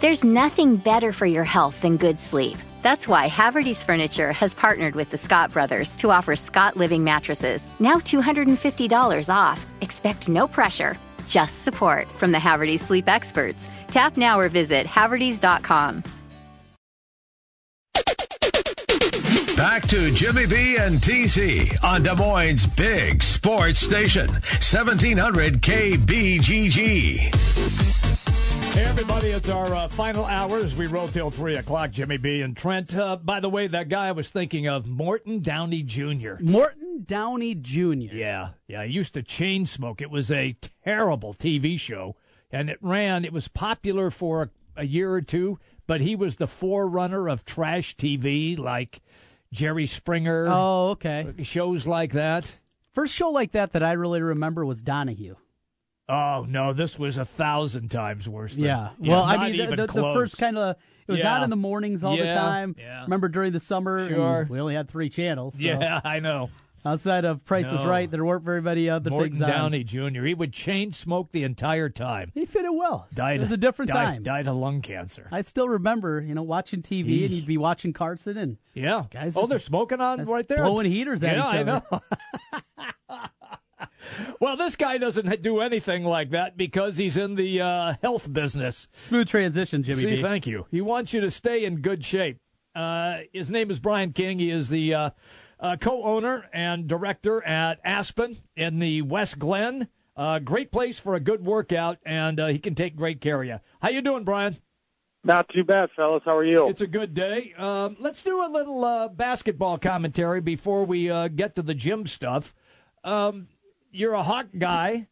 There's nothing better for your health than good sleep. That's why Haverty's Furniture has partnered with the Scott Brothers to offer Scott Living mattresses, now $250 off. Expect no pressure, just support from the Haverty's sleep experts. Tap now or visit havertys.com. Back to Jimmy B and TC on Des Moines' big sports station, 1700 KBGG. Hey, everybody, it's our uh, final hours. We roll till 3 o'clock, Jimmy B and Trent. Uh, by the way, that guy I was thinking of, Morton Downey Jr. Morton Downey Jr. Yeah, yeah. He used to chain smoke. It was a terrible TV show, and it ran, it was popular for a, a year or two, but he was the forerunner of trash TV like Jerry Springer. Oh, okay. Shows like that. First show like that that I really remember was Donahue. Oh no, this was a thousand times worse. Than, yeah, well, I mean, the, even the, the first kind of it was Yeah. on in the mornings all the time. yeah. Remember during the summer, Sure. we only had three channels. So Yeah, I know. outside of Price is Right, there weren't very many other Morton things on. Downey Jr. He would chain smoke the entire time. He fit it well. Died. it was a different died, time. Died of lung cancer. I still remember, you know, watching TV and you'd be watching Carson and yeah. Guys oh, they're smoking on right there. blowing heaters at yeah, each I other. know. well, this guy doesn't do anything like that because he's in the uh, health business. smooth transition, Jimmy See, B. thank you. He wants you to stay in good shape. Uh, his name is Brian King. He is the uh, uh, co-owner and director at Aspen in the West Glen. Uh, great place for a good workout, and uh, he can take great care of you. How you doing, Brian? Not too bad, fellas. How are you? It's a good day. Um, let's do a little uh, basketball commentary before we uh, get to the gym stuff. Um, you're a Hawk guy.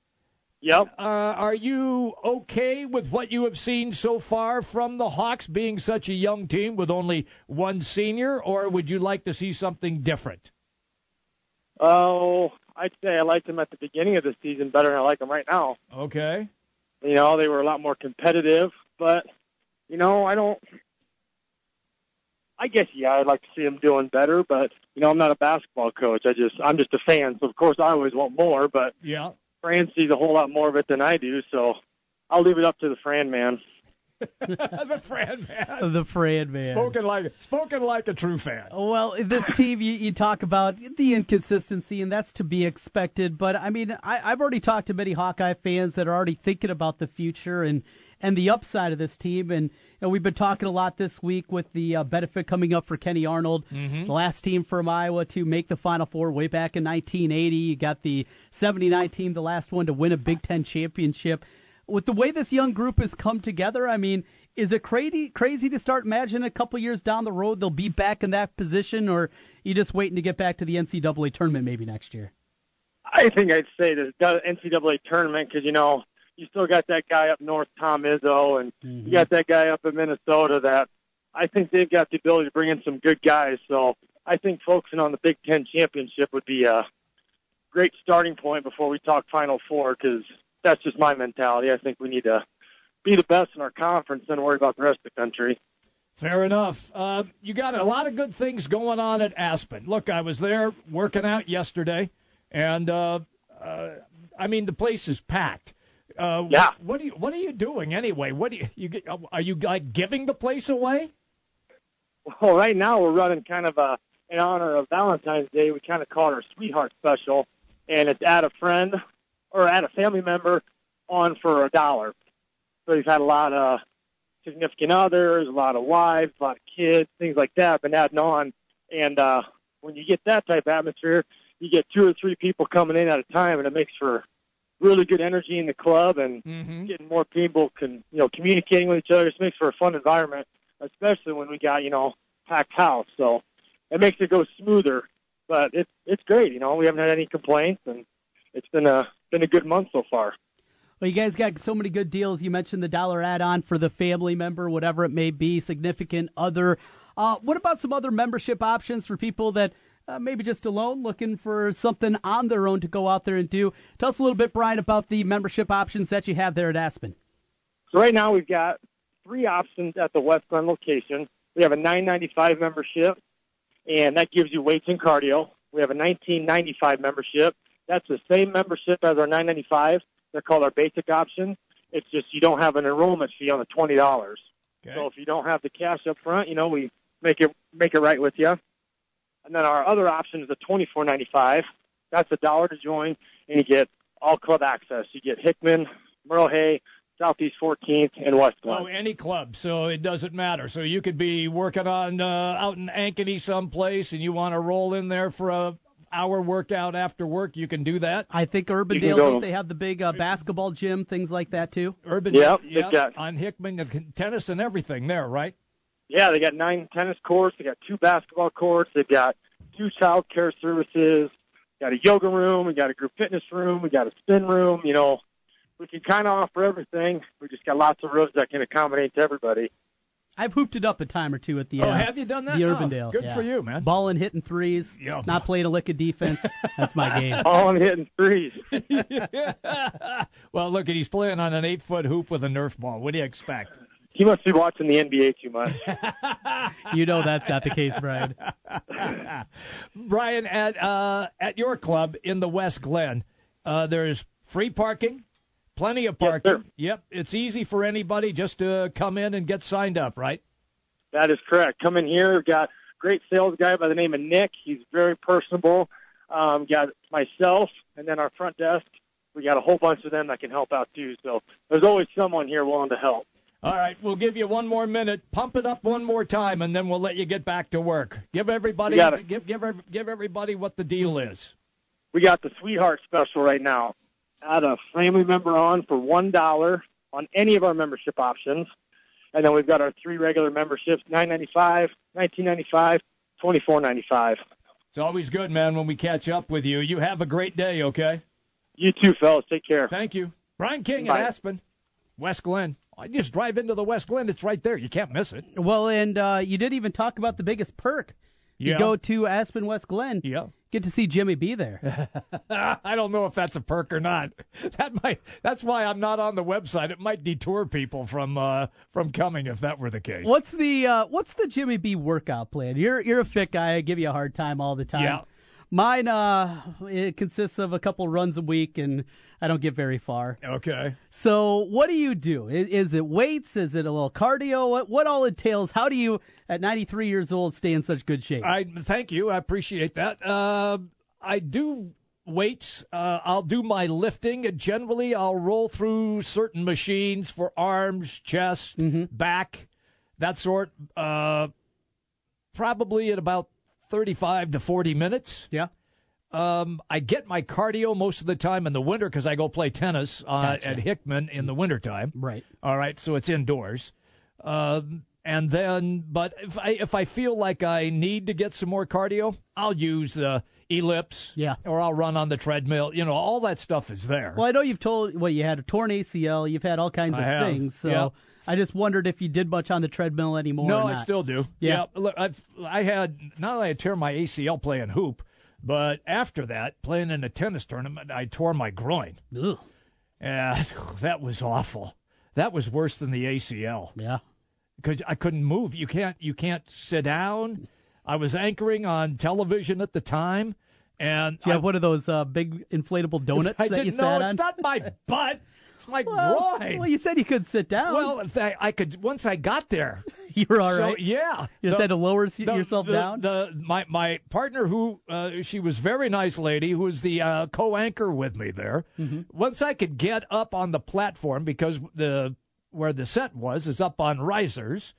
Yep. Uh, are you okay with what you have seen so far from the Hawks being such a young team with only one senior, or would you like to see something different? Oh, I'd say I liked them at the beginning of the season better than I like them right now. Okay. You know, they were a lot more competitive, but you know, I don't. I guess yeah, I'd like to see them doing better, but you know, I'm not a basketball coach. I just I'm just a fan, so of course I always want more. But Yeah. Fran sees a whole lot more of it than I do, so I'll leave it up to the Fran man. the Fran man. The Fran man. Spoken like spoken like a true fan. Well, this team, you, you talk about the inconsistency, and that's to be expected. But I mean, I, I've already talked to many Hawkeye fans that are already thinking about the future and and the upside of this team. And you know, we've been talking a lot this week with the uh, benefit coming up for Kenny Arnold, the last team from Iowa to make the Final Four way back in 1980. You got the 79 team, the last one to win a Big Ten championship. With the way this young group has come together, I mean, is it crazy crazy to start imagining a couple years down the road they'll be back in that position, or you just waiting to get back to the NCAA tournament maybe next year? I think I'd say the NCAA tournament because you know you still got that guy up north, Tom Izzo, and you got that guy up in Minnesota. That I think they've got the ability to bring in some good guys. So I think focusing on the Big Ten championship would be a great starting point before we talk Final Four because that's just my mentality. I think we need to be the best in our conference and worry about the rest of the country. Fair enough. Uh, you got a lot of good things going on at Aspen. Look, I was there working out yesterday, and uh, uh, I mean the place is packed. Uh, Yeah. What are you What are you doing anyway? What do you, you get- are you like giving the place away? Well, right now we're running kind of a in honor of Valentine's Day. We kind of call it our sweetheart special, and it's add a friend or add a family member on for a dollar. So we've had a lot of significant others, a lot of wives, a lot of kids, things like that. Been adding on, and uh, when you get that type of atmosphere, you get two or three people coming in at a time, and it makes for really good energy in the club and Mm-hmm. getting more people can you know communicating with each other. Just makes for a fun environment, especially when we got you know packed house. So it makes it go smoother. But it's it's great. You know we haven't had any complaints, and it's been a been a good month so far. Well, you guys got so many good deals. You mentioned the dollar add-on for the family member, whatever it may be, significant other. Uh, what about some other membership options for people that uh, maybe just alone looking for something on their own to go out there and do? Tell us a little bit, Brian, about the membership options that you have there at Aspen. So right now we've got three options at the West Glen location. We have a 9.95 membership, and that gives you weights and cardio. We have a 19.95 membership. That's the same membership as our 9.95. They're called our basic options. It's just you don't have an enrollment fee on the twenty dollars. Okay. So if you don't have the cash up front, you know we make it make it right with you. And then our other option is a twenty four ninety five. That's a dollar to join, and you get all club access. You get Hickman, Merle Hay, Southeast 14th, and West Glen. Oh, any club, so it doesn't matter. So you could be working on uh, out in Ankeny someplace, and you want to roll in there for a hour workout after work. You can do that. I think Urbandale, go- don't they have the big uh, basketball gym, things like that too? Urban, Yep, they've got- on Hickman, the tennis and everything there, right? Yeah, they got nine tennis courts. They got two basketball courts. They've got two child care services. Got a yoga room. We got a group fitness room. We got a spin room. You know, we can kind of offer everything. We just got lots of rooms that can accommodate to everybody. I've hooped it up a time or two at the. Oh, uh, have you done that? The Oh, Urbandale. good yeah. for you, man. Balling, hitting threes, Yeah. not playing a lick of defense. That's my game. All I'm hitting threes. well, look, he's playing on an eight foot hoop with a Nerf ball. What do you expect? He must be watching the NBA too much. You know that's not the case, Brian. Brian, at uh, at your club in the West Glen, uh, there's free parking, plenty of parking. sir. yep, it's easy for anybody just to come in and get signed up, right? That is correct. Come in here. We've got a great sales guy by the name of Nick. He's very personable. Um, got myself, and then our front desk. We got a whole bunch of them that can help out too. So there's always someone here willing to help. All right, we'll give you one more minute. Pump it up one more time, and then we'll let you get back to work. Give everybody You got it. give give give everybody what the deal is. We got the Sweetheart special right now. Add a family member on for one dollar on any of our membership options, and then we've got our three regular memberships: nine ninety five, nineteen ninety five, twenty four ninety five. It's always good, man, when we catch up with you. You have a great day, okay? You too, fellas. Take care. Thank you. Brian King Bye. at Aspen, West Glen. I just drive into the West Glen. It's right there. You can't miss it. Well, and uh, you didn't even talk about the biggest perk. You Yeah. go to Aspen West Glen. Yeah. Get to see Jimmy B there. I don't know if that's a perk or not. That might. That's why I'm not on the website. It might detour people from uh, from coming if that were the case. What's the uh, What's the Jimmy B workout plan? You're You're a fit guy. I give you a hard time all the time. Yeah. Mine, uh, it consists of a couple runs a week, and I don't get very far. Okay. So, what do you do? Is, is it weights? Is it a little cardio? What What all entails? How do you, at 93 years old, stay in such good shape? I thank you. I appreciate that. Uh, I do weights. Uh, I'll do my lifting. Generally, I'll roll through certain machines for arms, chest, back, that sort. Uh, probably at about thirty-five to forty minutes. yeah. Um, I get my cardio most of the time in the winter because I go play tennis uh, Gotcha. at Hickman in the wintertime. Right. All right, so it's indoors. Um, and then, but if I if I feel like I need to get some more cardio, I'll use the ellipse. Yeah. Or I'll run on the treadmill. You know, all that stuff is there. Well, I know you've told well, you had a torn ACL. You've had all kinds I of have. things. So Yeah. I just wondered if you did much on the treadmill anymore. no, I still do. Yeah. Look, I've I had not only I tear my ACL playing hoop, but after that, playing in a tennis tournament, I tore my groin. Ugh. And that was awful. That was worse than the ACL. Yeah. because I couldn't move. You can't you can't sit down. I was anchoring on television at the time, and Do you have one of those uh, big inflatable donuts I that you didn't sat know on? it's not my butt. It's my well, groin. well, you said you could sit down. Well, fact, I could once I got there. you were all so, right. Yeah, You just The- had to lower the- yourself the- down. The my my partner, who uh, she was very nice lady, who was the uh, co-anchor with me there. Mm-hmm. Once I could get up on the platform because the where the set was is up on risers,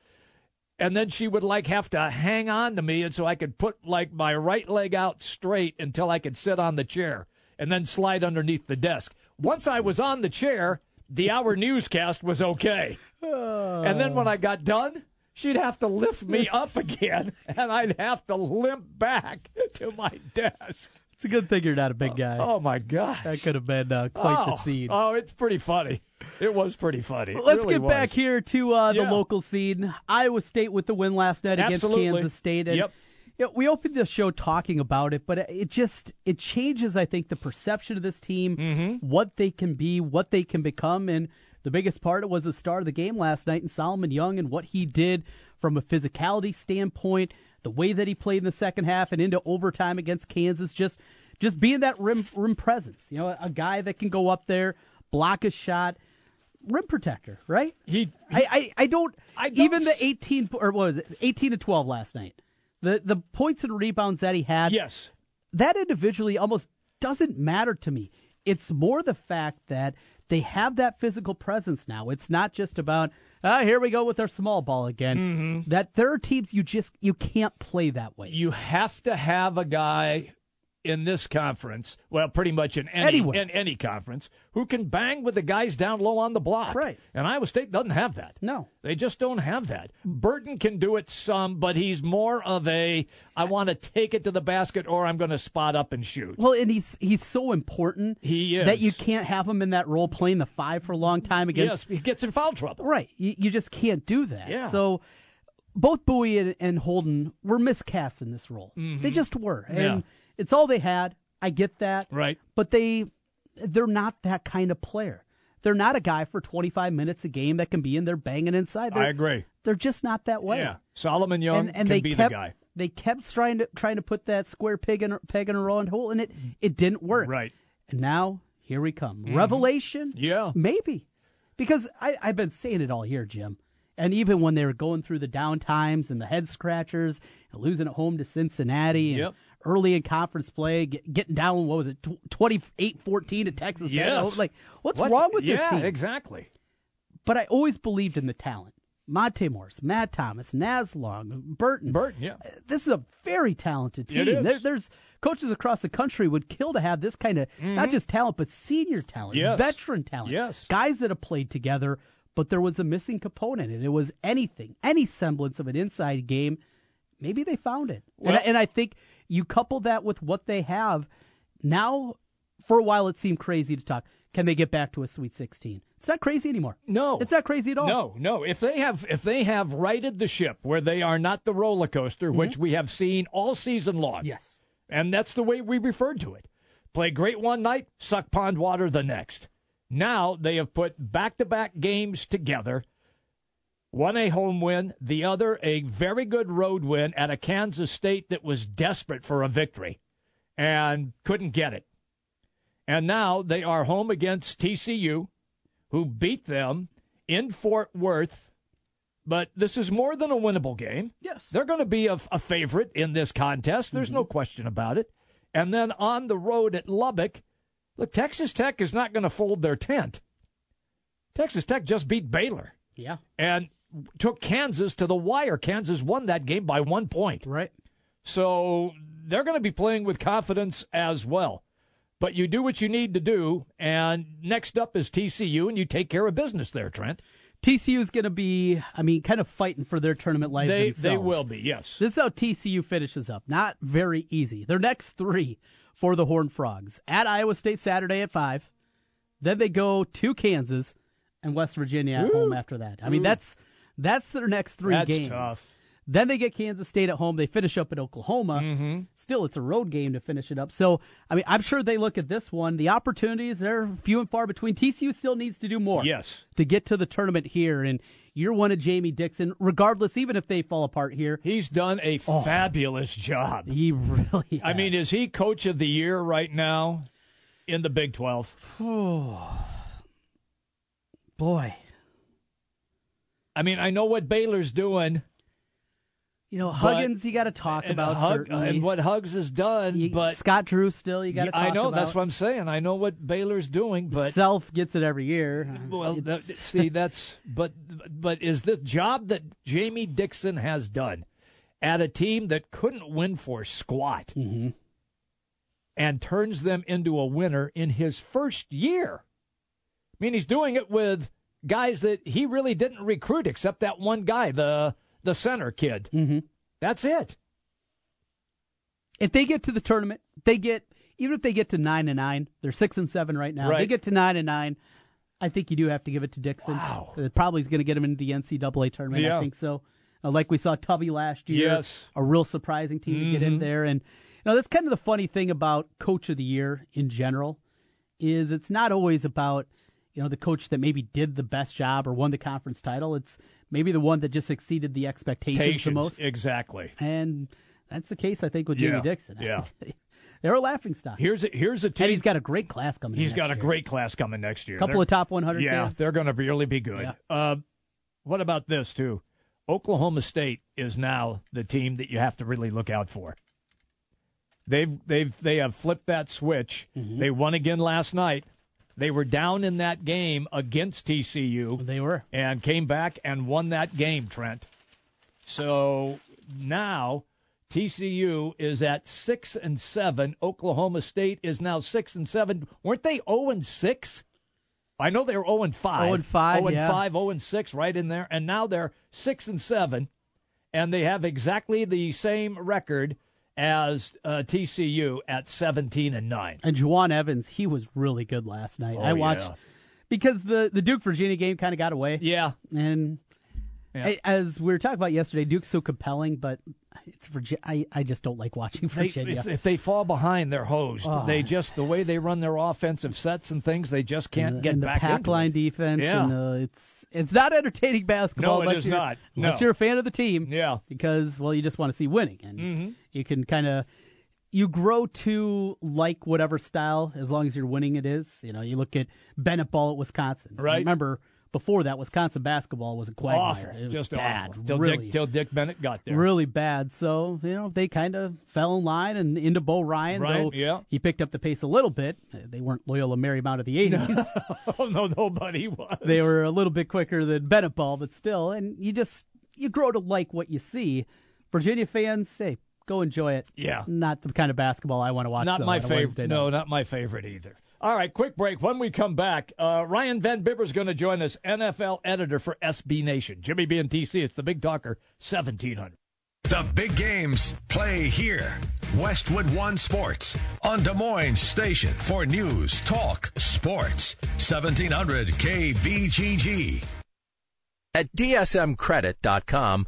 and then she would like have to hang on to me, and so I could put like my right leg out straight until I could sit on the chair, and then slide underneath the desk. Once I was on the chair, the hour newscast was okay. And then when I got done, she'd have to lift me up again, and I'd have to limp back to my desk. it's a good thing you're not a big guy. Oh my gosh! That could have been uh, quite oh, the scene. Oh, it's pretty funny. It was pretty funny. Let's really get was. back here to uh, the Yeah. local scene. Iowa State with the win last night Absolutely. against Kansas State. And, Yep. You know, we opened the show talking about it, but it just it changes. I think the perception of this team, Mm-hmm. what they can be, what they can become, and the biggest part was the star of the game last night in Solomon Young and what he did from a physicality standpoint, the way that he played in the second half and into overtime against Kansas. Just just being that rim rim presence. You know, a guy that can go up there, block a shot rim protector, right? He, I, I, I don't. I don't even the 18 or what was it? 18 to 12 last night. The the points and rebounds that he had. yes. that individually almost doesn't matter to me. It's more the fact that they have that physical presence now. It's not just about ah, here we go with our small ball again. Mm-hmm. That there are teams you just you can't play that way. You have to have a guy in this conference, well, pretty much in any Anywhere. in any conference, who can bang with the guys down low on the block. Right. And Iowa State doesn't have that. No. They just don't have that. Burton can do it some, but he's more of a I want to take it to the basket or I'm going to spot up and shoot. Well, and he's he's so important He is. that you can't have him in that role playing the five for a long time Yes, against he gets in foul trouble. Right. You, you just can't do that. Yeah. So both Bowie and, and Holden were miscast in this role. They just were. And Mm-hmm. Yeah. It's all they had. I get that. Right. But they they're not that kind of player. They're not a guy for 25 minutes a game that can be in there banging inside. They're, I agree. They're just not that way. Yeah. Solomon Young And, and can they be kept the guy. they kept trying to trying to put that square peg in a, peg in a round hole, and it it didn't work. Right. And now here we come. Mm-hmm. Revelation. Yeah. Maybe. Because I, I've been saying it all year, Jim. And even when they were going through the down times and the head scratchers and losing at home to Cincinnati and Yep. Early in conference play, get, getting down, what was it, 28 14 to Texas Tech? Yes. Like, what's, What's- wrong with yeah, this team? Yeah, exactly. But I always believed in the talent. Monte Morris, Matt Thomas, Naz Long, Burton. Burton, yeah. This is a very talented team. There, there's coaches across the country would kill to have this kind of not just talent, but senior talent, Mm-hmm. Yes. veteran talent, Yes. guys that have played together. But there was a missing component, and it was anything, any semblance of an inside game. Maybe they found it, and, I, and I think you couple that with what they have now. For a while, it seemed crazy to talk. Can they get back to a Sweet 16? It's not crazy anymore. No. it's not crazy at all. No, no. If they have if they have righted the ship where they are not the roller coaster, which we have seen all season long. Mm-hmm. Yes. And that's the way we referred to it. Play great one night, suck pond water the next. Now they have put back to back games together. One a home win, the other a very good road win at a Kansas State that was desperate for a victory and couldn't get it. And now they are home against TCU, who beat them in Fort Worth. But this is more than a winnable game. Yes. They're going to be a, a favorite in this contest. There's no mm-hmm. question about it. And then on the road at Lubbock, look, Texas Tech is not going to fold their tent. Texas Tech just beat Baylor Yeah. and took Kansas to the wire. Kansas won that game by one point. Right. So they're going to be playing with confidence as well. But you do what you need to do, and next up is TCU, and you take care of business there, Trent. TCU is going to be, I mean, kind of fighting for their tournament life. They themselves. they will be, yes. This is how TCU finishes up. Not very easy. Their next three for the Horned Frogs at Iowa State Saturday at five. Then they go to Kansas and West Virginia at home after that. I mean, that's that's their next three That's games. tough. Then they get Kansas State at home. They finish up at Oklahoma. Mm-hmm. Still, it's a road game to finish it up. So, I mean, I'm sure they look at this one. The opportunities they're few and far between. TCU still needs to do more Yes. to get to the tournament here. And you're one of Jamie Dixon, regardless, even if they fall apart here. He's done a fabulous job. He really. I mean, is he coach of the year right now in the Big 12? boy, I mean, I know what Baylor's doing you know Huggins. you got to talk and, about Hug- certainly. and what Hugs has done, You- but Scott Drew still. You got to. I know that's what I'm saying. I know what Baylor's doing, but Self gets it every year. Well, that, see, that's but but is the job that Jamie Dixon has done at a team that couldn't win for squat Mm-hmm. and turns them into a winner in his first year? I mean, he's doing it with guys that he really didn't recruit, except that one guy, the the center kid. Mhm. That's it. if they get to the tournament, they get even if they get to nine and nine, they're six and seven right now. They get to nine and nine. I think you do have to give it to Dixon. Wow. It probably is going to get him into the NCAA tournament. Yeah. I think so. Uh, like we saw Tubby last year. Yes. Mm-hmm. A real surprising team to get in there. And you know, that's kind of the funny thing about coach of the year in general is it's not always about, you know, the coach that maybe did the best job or won the conference title. It's maybe the one that just exceeded the expectations the most. Exactly. And that's the case, I think, with Jamie Yeah, Dixon. yeah. they're a laughing stock. Here's a, here's a team. And he's got a great class coming. He's got year. a great class coming next year. A couple they're, of top 100. Yeah, kids. they're going to really be good. Yeah. Uh, what about this too? Oklahoma State is now the team that you have to really look out for. They've they've they have flipped that switch. Mm-hmm. They won again last night. They were down in that game against TCU. They were. and came back and won that game, Trent. So now TCU is at six and seven. Oklahoma State is now six and seven. Weren't they zero and six? I know they were zero and five. 0 and 5, Zero and yeah. five. Zero and six, right in there. And now they're six and seven, and they have exactly the same record as uh, TCU at seventeen and nine. And Jawun Evans, he was really good last night. Oh, I watched yeah. because the the Duke Virginia game kind of got away. Yeah, And Yeah. As we were talking about yesterday, Duke's so compelling, but it's Virginia. I, I just don't like watching They, Virginia. if, if they fall behind, they're hosed. Oh. They just the way they run their offensive sets and things, they just can't and, get and back the pack line it. defense. Yeah. and, uh, it's it's not entertaining basketball. No, it is not. Unless you're a fan of the team. Yeah. Mm-hmm. because well, you just want to see winning, and you can kind of you grow to like whatever style as long as you're winning. It is. You know, you look at Bennett ball at Wisconsin. Right. Remember before that, Wisconsin basketball was a quagmire. Awful, It was just bad. awful. Till really, Dick, till Dick Bennett got there. really bad. So you know they kind of fell in line and into Bo Ryan. Right, yeah. he picked up the pace a little bit. They weren't Loyola Marymount of the '80s. oh no, nobody was. they were a little bit quicker than Bennett ball, but still. And you just you grow to like what you see. Virginia fans, say go enjoy it. Yeah. not the kind of basketball I want to watch. not my on a Wednesday favorite. No, not my favorite either. All right, quick break. When we come back, uh, Ryan Van Bibber's going to join us, NFL editor for SB Nation. Jimmy B and TC. It's the Big Talker, seventeen hundred. The big games play here. Westwood One Sports on Des Moines Station for news, talk, sports. 1700 KBGG. At DSMCredit.com,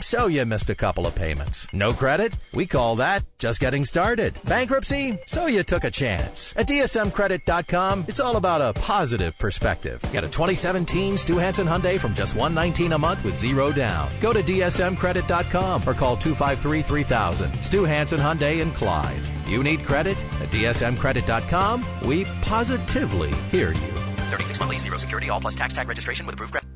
so you missed a couple of payments. No credit? We call that just getting started. Bankruptcy? So you took a chance. At DSMCredit.com, it's all about a positive perspective. Get a 2017 Stu Hansen Hyundai from just 119 a month with zero down. Go to DSMCredit.com or call 253 3000. Stu Hansen Hyundai in Clive. You need credit? At DSMCredit.com, we positively hear you. 36 monthly, zero security, all plus tax tag registration with approved credit.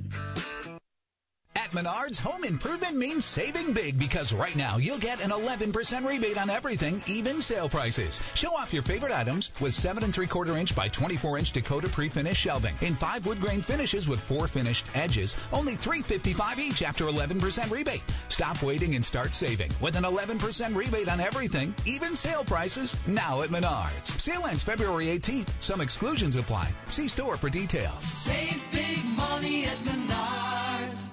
At Menards, home improvement means saving big because right now you'll get an 11% rebate on everything, even sale prices. Show off your favorite items with 7 and 3 quarter inch by 24 inch Dakota pre-finished shelving in 5 wood grain finishes with 4 finished edges. Only 355 each after 11% rebate. Stop waiting and start saving with an 11% rebate on everything, even sale prices now at Menards. Sale ends February 18th. Some exclusions apply. See store for details. Save big money at Menards.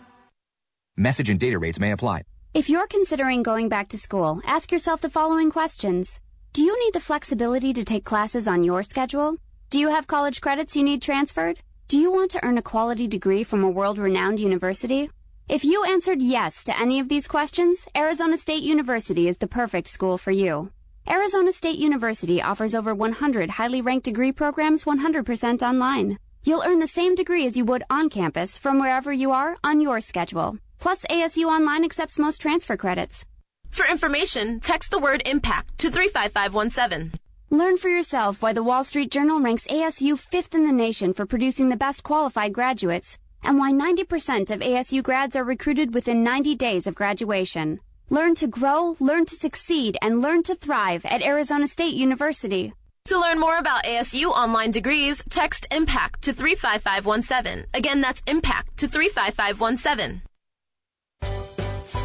Message and data rates may apply. If you're considering going back to school, ask yourself the following questions. Do you need the flexibility to take classes on your schedule? Do you have college credits you need transferred? Do you want to earn a quality degree from a world renowned university? If you answered yes to any of these questions, Arizona State University is the perfect school for you. Arizona State University offers over 100 highly ranked degree programs 100% online. You'll earn the same degree as you would on campus from wherever you are on your schedule. Plus, ASU Online accepts most transfer credits. For information, text the word IMPACT to 35517. Learn for yourself why the Wall Street Journal ranks ASU fifth in the nation for producing the best qualified graduates, and why 90% of ASU grads are recruited within 90 days of graduation. Learn to grow, learn to succeed, and learn to thrive at Arizona State University. To learn more about ASU online degrees, text IMPACT to 35517. Again, that's IMPACT to 35517.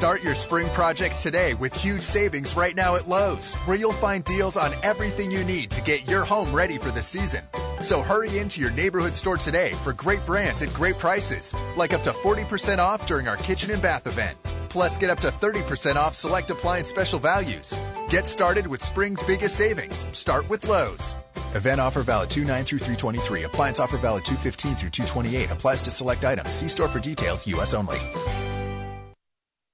Start your spring projects today with huge savings right now at Lowe's, where you'll find deals on everything you need to get your home ready for the season. So hurry into your neighborhood store today for great brands at great prices, like up to 40% off during our kitchen and bath event. Plus, get up to 30% off select appliance special values. Get started with spring's biggest savings. Start with Lowe's. Event offer valid 29 through 323. Appliance offer valid 215 through 228. Applies to select items. See store for details. U.S. only.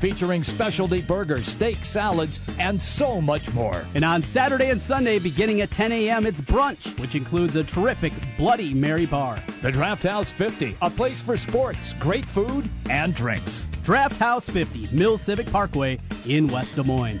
featuring specialty burgers, steak, salads, and so much more. And on Saturday and Sunday, beginning at 10 a.m., it's brunch, which includes a terrific Bloody Mary bar. The Draft House 50, a place for sports, great food, and drinks. Draft House 50, Mill Civic Parkway in West Des Moines.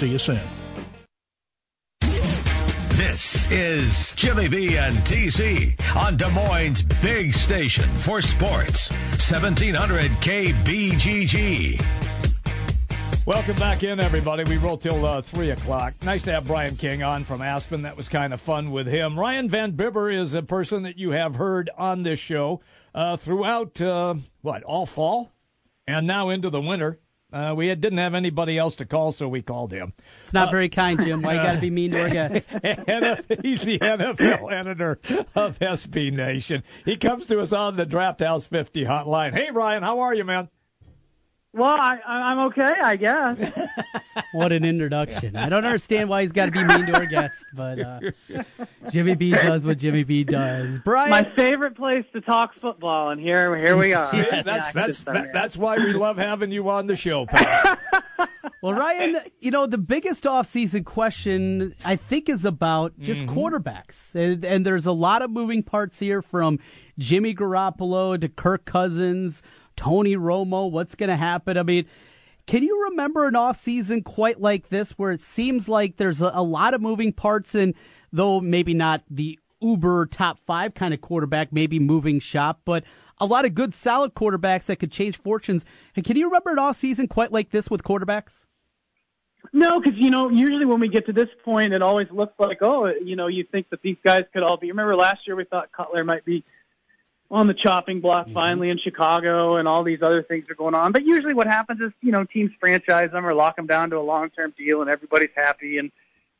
See you soon. This is Jimmy B and TC on Des Moines' big station for sports. 1700 KBGG. Welcome back in, everybody. We roll till uh, 3 o'clock. Nice to have Brian King on from Aspen. That was kind of fun with him. Ryan Van Bibber is a person that you have heard on this show uh, throughout, uh, what, all fall? And now into the winter. Uh, we had, didn't have anybody else to call, so we called him. It's not very kind, Jim. Why you got to be mean to our guests? He's the NFL editor of SB Nation. He comes to us on the Draft House 50 hotline. Hey, Ryan, how are you, man? Well, I, I'm okay, I guess. what an introduction. I don't understand why he's got to be mean to our guests, but uh, Jimmy B does what Jimmy B does. Brian, My favorite place to talk football, and here, here we are. See, that's that's that, that's why we love having you on the show, pal. well, Ryan, you know the biggest offseason question I think is about just Mhm. quarterbacks, and, and there's a lot of moving parts here from Jimmy Garoppolo to Kirk Cousins, Tony Romo. What's going to happen? I mean. Can you remember an offseason quite like this where it seems like there's a, a lot of moving parts and though maybe not the uber top five kind of quarterback, maybe moving shop, but a lot of good solid quarterbacks that could change fortunes. And can you remember an offseason quite like this with quarterbacks? No, because you know, usually when we get to this point, it always looks like, oh, you know, you think that these guys could all be. Remember last year we thought Cutler might be on the chopping block finally in Chicago, and all these other things are going on. But usually, what happens is, you know, teams franchise them or lock them down to a long-term deal, and everybody's happy, and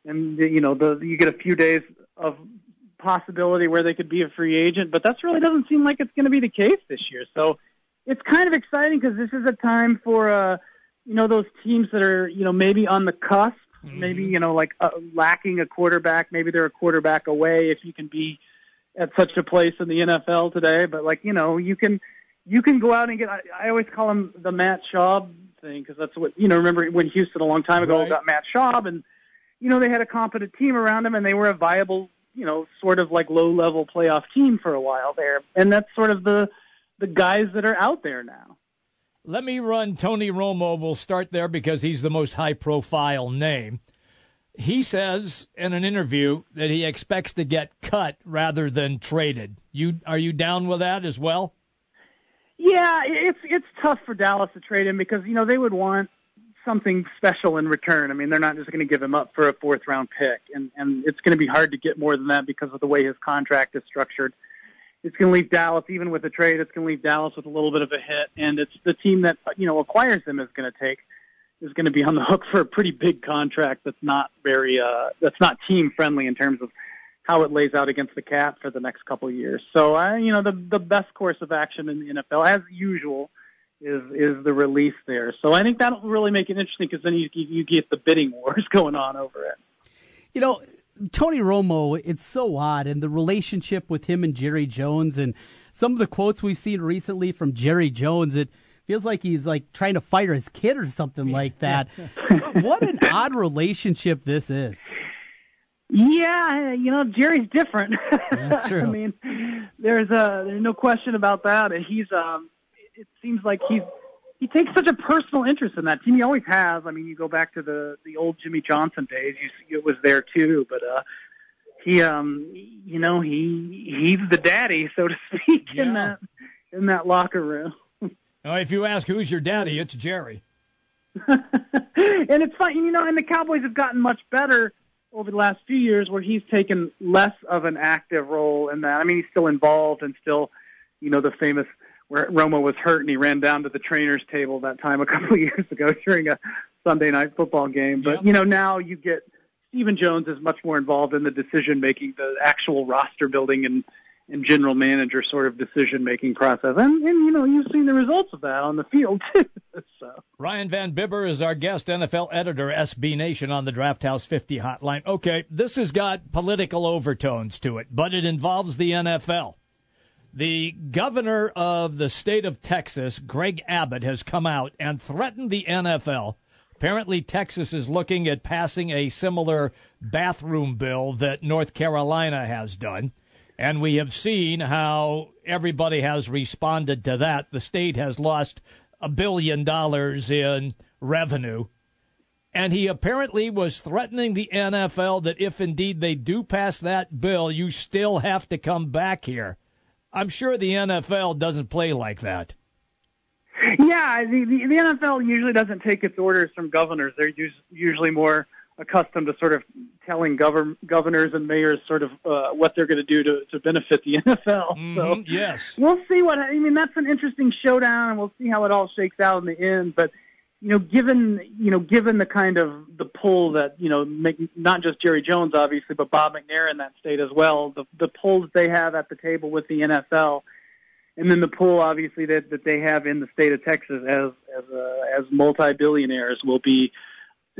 and you know, the you get a few days of possibility where they could be a free agent. But that's really doesn't seem like it's going to be the case this year. So it's kind of exciting because this is a time for uh, you know those teams that are you know maybe on the cusp, maybe you know like uh, lacking a quarterback. Maybe they're a quarterback away if you can be at such a place in the NFL today. But like you know you can you can go out and get. I, I always call him the Matt Schaub thing because that's what you know. Remember when Houston a long time ago Right. got Matt Schaub and you know they had a competent team around him and they were a viable you know sort of like low level playoff team for a while there. And that's sort of the the guys that are out there now. Let me run Tony Romo. We'll start there because he's the most high profile name. He says in an interview that he expects to get cut rather than traded. You are you down with that as well? Yeah, it's it's tough for Dallas to trade him because you know they would want something special in return. I mean, they're not just going to give him up for a fourth round pick, and and it's going to be hard to get more than that because of the way his contract is structured. it's going to leave Dallas, even with a trade, it's going to leave Dallas with a little bit of a hit. And it's the team that, you know, acquires them is going to take, is going to be on the hook for a pretty big contract that's not very, uh, that's not team friendly in terms of how it lays out against the cap for the next couple of years. So, I, you know, the, the best course of action in the NFL, as usual, is, is the release there. So I think that'll really make it interesting because then you, you get the bidding wars going on over it. You know, Tony Romo, it's so odd, and the relationship with him and Jerry Jones, and some of the quotes we've seen recently from Jerry Jones, it feels like he's like trying to fire his kid or something like that. what an odd relationship this is. Yeah, you know Jerry's different. That's true. I mean, there's a there's no question about that. And he's um, it seems like he's he takes such a personal interest in that team. He always has. I mean, you go back to the the old Jimmy Johnson days. You see, it was there too. But uh, he, um, you know, he he's the daddy, so to speak, Yeah. in that in that locker room. Now, if you ask who's your daddy, it's Jerry. and it's fun, you know. And the Cowboys have gotten much better over the last few years, where he's taken less of an active role in that. I mean, he's still involved and still, you know, the famous where Romo was hurt and he ran down to the trainers' table that time a couple of years ago during a Sunday night football game. But you know, now you get Stephen Jones is much more involved in the decision making, the actual roster building and and general manager sort of decision making process. And, and you know, you've seen the results of that on the field too. so Ryan Van Bibber is our guest, NFL editor, SB Nation on the Draft House 50 hotline. Okay, this has got political overtones to it, but it involves the NFL. The governor of the state of Texas, Greg Abbott, has come out and threatened the NFL. Apparently, Texas is looking at passing a similar bathroom bill that North Carolina has done. And we have seen how everybody has responded to that. The state has lost a billion dollars in revenue. And he apparently was threatening the NFL that if indeed they do pass that bill, you still have to come back here. I'm sure the NFL doesn't play like that. Yeah, the, the, the NFL usually doesn't take its orders from governors. They're us, usually more accustomed to sort of telling govern, governors and mayors sort of uh, what they're going to do to, to benefit the NFL. So Mhm, yes. we'll see what I mean. That's an interesting showdown, and we'll see how it all shakes out in the end. But you know, given you know, given the kind of the pull that you know, make, not just Jerry Jones obviously, but Bob McNair in that state as well, the the pull that they have at the table with the NFL, and then the pull obviously that that they have in the state of Texas as as uh, as multi billionaires will be.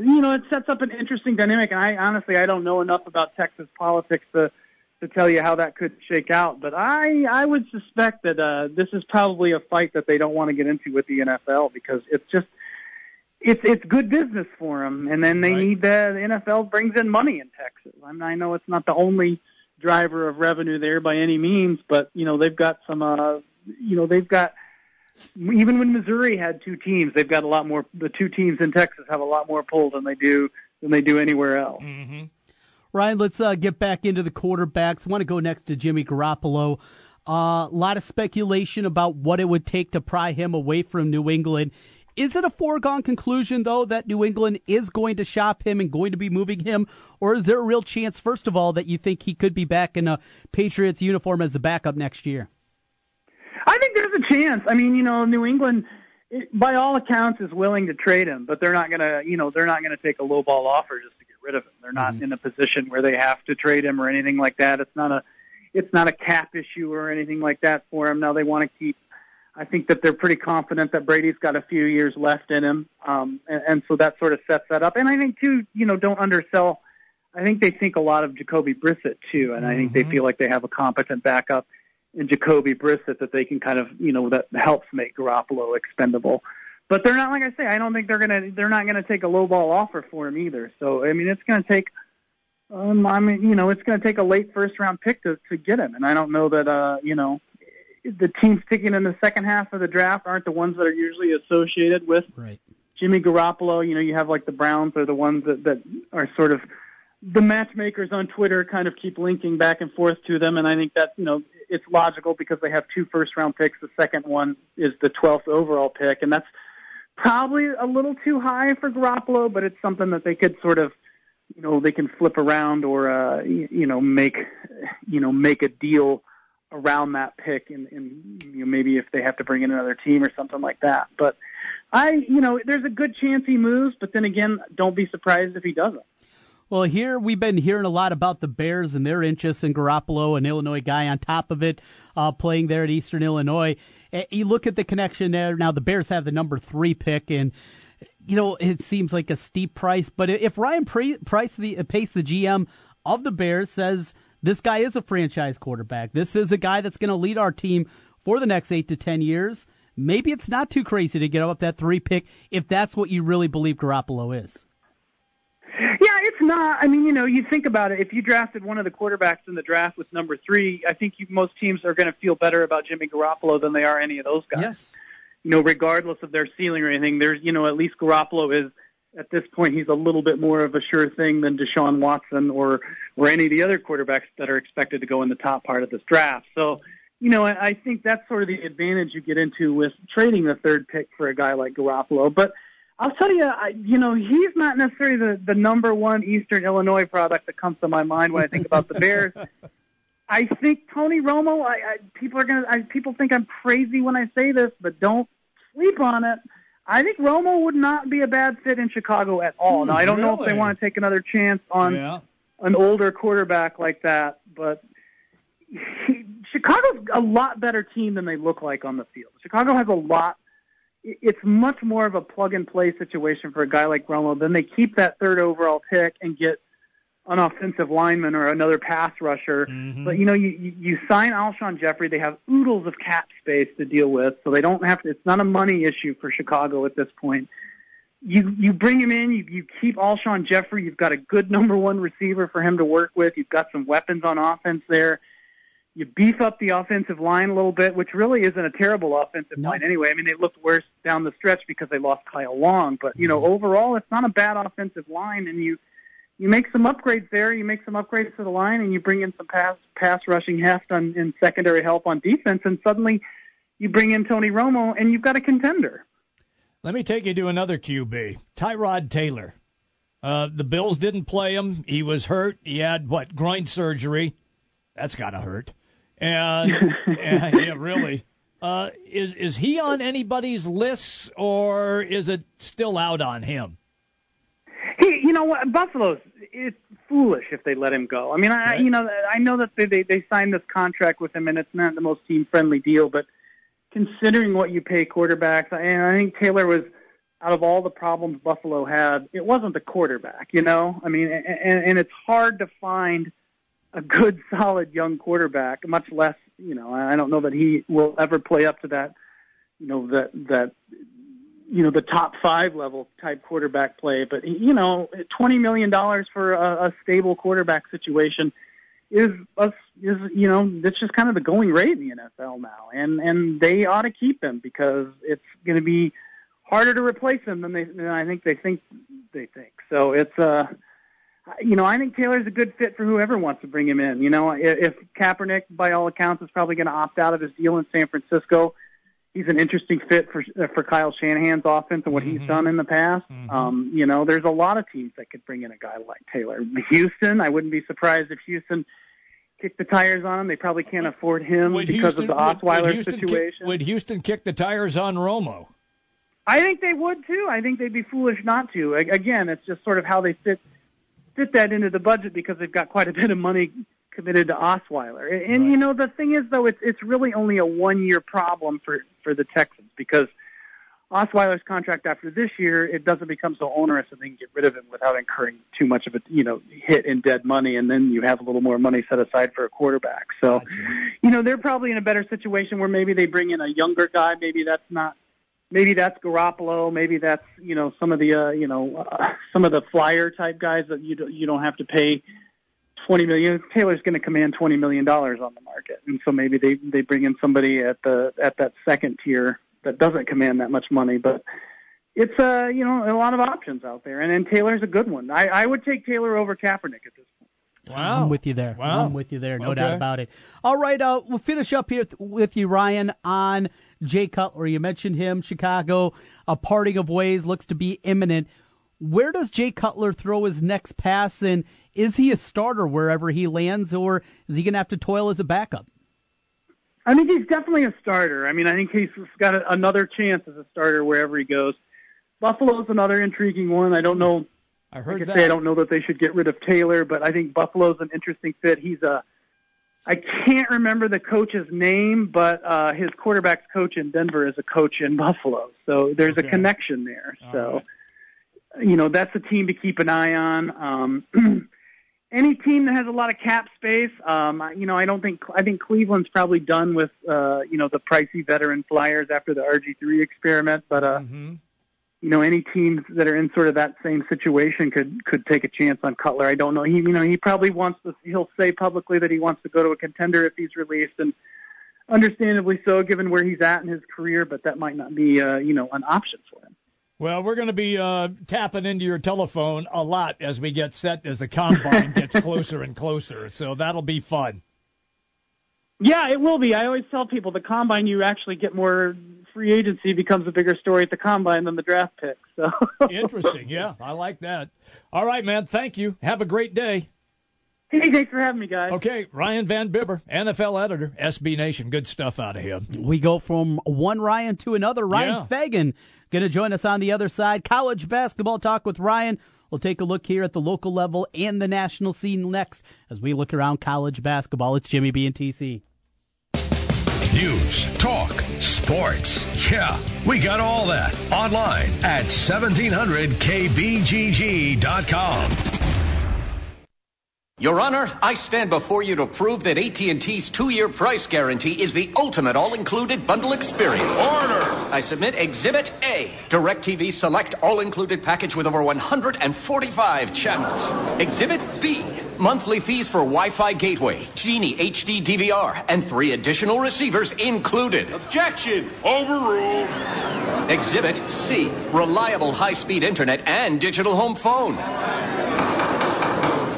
You know, it sets up an interesting dynamic, and I honestly I don't know enough about Texas politics to to tell you how that could shake out. But I I would suspect that uh, this is probably a fight that they don't want to get into with the NFL because it's just it's it's good business for them, and then they need the, the NFL brings in money in Texas. I, mean, I know it's not the only driver of revenue there by any means, but you know they've got some. Uh, you know they've got even when Missouri had two teams, they've got a lot more. The two teams in Texas have a lot more pull than they do than they do anywhere else. Mm-hmm. Ryan, let's uh, get back into the quarterbacks. I want to go next to Jimmy Garoppolo. A uh, lot of speculation about what it would take to pry him away from New England. Is it a foregone conclusion, though, that New England is going to shop him and going to be moving him? Or is there a real chance, first of all, that you think he could be back in a Patriots uniform as the backup next year? There's a chance. I mean, you know, New England, it, by all accounts, is willing to trade him, but they're not going to, you know, they're not going to take a low ball offer just to get rid of him. They're not in a position where they have to trade him or anything like that. It's not a, it's not a cap issue or anything like that for him. Now they want to keep. I think that they're pretty confident that Brady's got a few years left in him, um, and, and so that sort of sets that up. And I think too, you know, don't undersell. I think they think a lot of Jacoby Brissett too, and I think they feel like they have a competent backup in Jacoby Brissett that they can kind of, you know, that helps make Garoppolo expendable. But they're not like I say. I don't think they're gonna. They're not gonna take a low ball offer for him either. So I mean, it's gonna take. Um, I mean, you know, it's gonna take a late first round pick to to get him, and I don't know that. Uh, you know, the teams picking in the second half of the draft aren't the ones that are usually associated with right. Jimmy Garoppolo. You know, you have like the Browns are the ones that that are sort of the matchmakers on Twitter kind of keep linking back and forth to them, and I think that you know it's logical because they have two first round picks. The second one is the 12th overall pick, and that's probably a little too high for Garoppolo, but it's something that they could sort of, you know, they can flip around or uh, you, know make, you know, make a deal around that pick, and, and you know, maybe if they have to bring in another team or something like that. But I, you know, there's a good chance he moves, but then again, don't be surprised if he doesn't. Well, here we've been hearing a lot about the Bears and their interest in Garoppolo, an Illinois guy on top of it, uh, playing there at Eastern Illinois. Uh, you look at the connection there. Now the Bears have the number three pick, and you know it seems like a steep price. But if Ryan Price, the Pace, the GM of the Bears, says this guy is a franchise quarterback, this is a guy that's going to lead our team for the next eight to ten years. Maybe it's not too crazy to get up that three pick if that's what you really believe Garoppolo is. Yeah, it's not. I mean, you know, you think about it. If you drafted one of the quarterbacks in the draft with number three, I think you, most teams are going to feel better about Jimmy Garoppolo than they are any of those guys. Yes. You know, regardless of their ceiling or anything, there's, you know, at least Garoppolo is at this point he's a little bit more of a sure thing than Deshaun Watson or or any of the other quarterbacks that are expected to go in the top part of this draft. So, you know, I I think that's sort of the advantage you get into with trading the third pick for a guy like Garoppolo. But I'll tell you, I, you know, he's not necessarily the, the number one Eastern Illinois product that comes to my mind when I think about the Bears. I think Tony Romo. I, I people are gonna. I, people think I'm crazy when I say this, but don't sleep on it. I think Romo would not be a bad fit in Chicago at all. Hmm, now I don't really? know if they want to take another chance on Yeah. an older quarterback like that, but he, Chicago's a lot better team than they look like on the field. Chicago has a lot. It- It's much more of a plug and play situation for a guy like Romo. Then they keep that third overall pick and get an offensive lineman or another pass rusher. Mm-hmm. But you know, you, you you sign Alshon Jeffery. They have oodles of cap space to deal with, so they don't have to. It's not a money issue for Chicago at this point. You you bring him in. You you keep Alshon Jeffery. You've got a good number one receiver for him to work with. You've got some weapons on offense there. You beef up the offensive line a little bit, which really isn't a terrible offensive line anyway. I mean, they looked worse down the stretch because they lost Kyle Long, but you know, overall, it's not a bad offensive line, and you you make some upgrades there. You make some upgrades to the line, and you bring in some pass pass rushing heft on, and secondary help on defense, and suddenly you bring in Tony Romo, and you've got a contender. Let me take you to another QB, Tyrod Taylor. Uh, the Bills didn't play him. He was hurt. He had what groin surgery. That's gotta hurt. And, and yeah, really, uh, is is he on anybody's list or is it still out on him? He, you know what? Buffalo's it's foolish if they let him go. I mean, I you know I know that they they, they signed this contract with him, and it's not the most team friendly deal. But considering what you pay quarterbacks, and I think Taylor was out of all the problems Buffalo had, it wasn't the quarterback. You know, I mean, and, and it's hard to find a good, solid young quarterback. Much less, you know, I don't know that he will ever play up to that. You know that that you know the top five level type quarterback play, but you know twenty million dollars for a, a stable quarterback situation is us is you know that's just kind of the going rate in the NFL now, and and they ought to keep him because it's going to be harder to replace him than they than I think they think they think. So it's uh you know I think Taylor's a good fit for whoever wants to bring him in. You know if, if Kaepernick by all accounts is probably going to opt out of his deal in San Francisco he's an interesting fit for for Kyle Shanahan's offense and what he's done in the past. Um, you know, there's a lot of teams that could bring in a guy like Taylor. Houston, I wouldn't be surprised if Houston kicked the tires on him. They probably can't afford him Would because Houston, of the would- would Osweiler Houston kick- situation. would Houston kick the tires on Romo? I think they would too. I think they'd be foolish not to. Again, it's just sort of how they fit fit that into the budget because they've got quite a bit of money committed to Osweiler. And, and you know, the thing is though, it's it's really only a one year problem for for the Texans because Osweiler's contract after this year, it doesn't become so onerous and they can get rid of him without incurring too much of a you know hit in dead money, and then you have a little more money set aside for a quarterback. So, you know, they're probably in a better situation where maybe they bring in a younger guy. Maybe that's not. Maybe that's Garoppolo. Maybe that's you know some of the uh, you know uh, some of the flyer type guys that you you don't have to pay twenty million. Taylor's going to command twenty million dollars on the market, and so maybe they they bring in somebody at the at that second tier that doesn't command that much money. But it's uh you know a lot of options out there, and then Taylor's a good one. I I would take Taylor over Kaepernick at this. Wow. I'm with you there. Wow. I'm with you there. No Okay. doubt about it. All right, uh, we'll finish up here th- with you, Ryan, on Jay Cutler. You mentioned him, Chicago. A parting of ways looks to be imminent. Where does Jay Cutler throw his next pass, and is he a starter wherever he lands, or is he going to have to toil as a backup? I think he's definitely a starter. I mean, I think he's got a, another chance as a starter wherever he goes. Buffalo's another intriguing one. I don't know. I heard like I that. say, I don't know that they should get rid of Taylor, but I think Buffalo's an interesting fit. He's a I can't remember the coach's name, but uh, his quarterback's coach in Denver is a coach in Buffalo. So there's a connection there. so, you know, that's a team to keep an eye on. Um, any team that has a lot of cap space, um, you know, I don't think I think Cleveland's probably done with uh, you know the pricey veteran flyers after the RG three experiment. But uh, you know, any teams that are in sort of that same situation could could take a chance on Cutler. I don't know. He you know he probably wants to. He'll say publicly that he wants to go to a contender if he's released, and understandably so, given where he's at in his career. But that might not be uh, you know an option for him. Well, we're going to be uh, tapping into your telephone a lot as we get set as the combine gets closer and closer. So that'll be fun. Yeah, it will be. I always tell people the combine you actually get more free agency becomes a bigger story at the combine than the draft pick. So Interesting. Yeah, I like that. All right, man. Thank you. Have a great day. Hey, thanks for having me, guys. Okay, Ryan Van Bibber, NFL editor, SB Nation. Good stuff out of him. We go from one Ryan to another. Ryan Yeah. Fagan going to join us on the other side. College basketball talk with Ryan. We'll take a look here at the local level and the national scene next as we look around college basketball. It's Jimmy B and TC. News, talk, sports. Yeah, we got all that online at 1700kbgg.com. Your Honor, I stand before you to prove that AT&T's two-year price guarantee is the ultimate all-included bundle experience. Order! I submit Exhibit A, DirecTV Select all-included package with over 145 channels. Exhibit B, monthly fees for Wi-Fi gateway, Genie HD DVR, and three additional receivers included. Objection! Overruled. Exhibit C, reliable high-speed internet and digital home phone.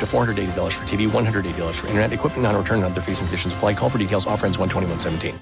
to $480 for TV, $180 for internet, equipment non-return and other fees and conditions apply. Call for details. Offer ends 12117.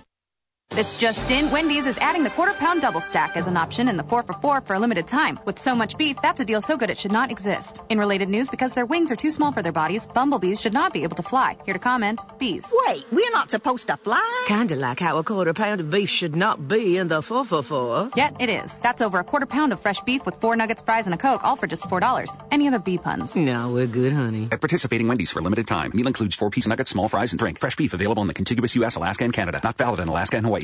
This just in, Wendy's is adding the quarter pound double stack as an option in the 4 for 4 for a limited time. With so much beef, that's a deal so good it should not exist. In related news, because their wings are too small for their bodies, bumblebees should not be able to fly. Here to comment, bees. Wait, we're not supposed to fly? Kinda like how a quarter pound of beef should not be in the 4 for 4. Yet it is. That's over a quarter pound of fresh beef with four nuggets, fries, and a Coke, all for just $4. Any other bee puns? No, we're good, honey. At participating Wendy's for a limited time. Meal includes four-piece nuggets, small fries, and drink. Fresh beef available in the contiguous U.S., Alaska, and Canada. Not valid in Alaska and Hawaii.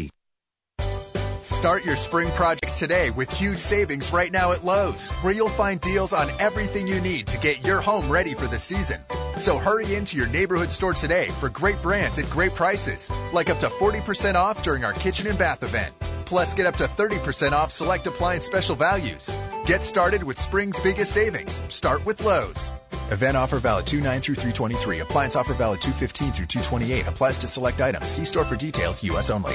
Start your spring projects today with huge savings right now at Lowe's, where you'll find deals on everything you need to get your home ready for the season. So hurry into your neighborhood store today for great brands at great prices, like up to 40% off during our kitchen and bath event. Plus, get up to 30% off select appliance special values. Get started with spring's biggest savings. Start with Lowe's. Event offer valid 2 9 through 323. Appliance offer valid 215 through 228. Applies to select items. See store for details. U.S. only.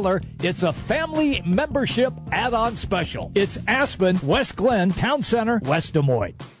It's a family membership add on special. It's Aspen, West Glen, Town Center, West Des Moines.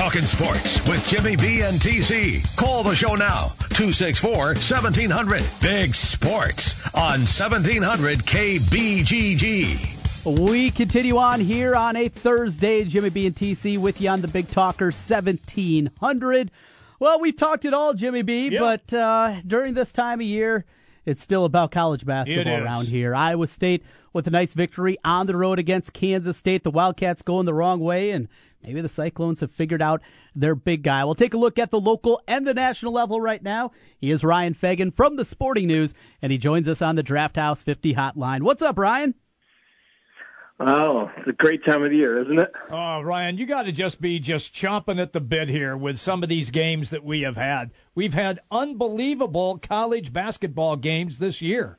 Talking sports with Jimmy B and TC. Call the show now. 264 1700. Big Sports on 1700 KBGG. We continue on here on a Thursday. Jimmy B and TC with you on the Big Talker 1700. Well, we've talked it all, Jimmy B, Yep. but uh, during this time of year, it's still about college basketball around here. Iowa State with a nice victory on the road against Kansas State. The Wildcats going the wrong way, and maybe the Cyclones have figured out their big guy. We'll take a look at the local and the national level right now. He is Ryan Fagan from the Sporting News, and he joins us on the Draft House 50 hotline. What's up, Ryan? Oh, it's a great time of the year, isn't it? Oh, Ryan, you got to just be just chomping at the bit here with some of these games that we have had. We've had unbelievable college basketball games this year.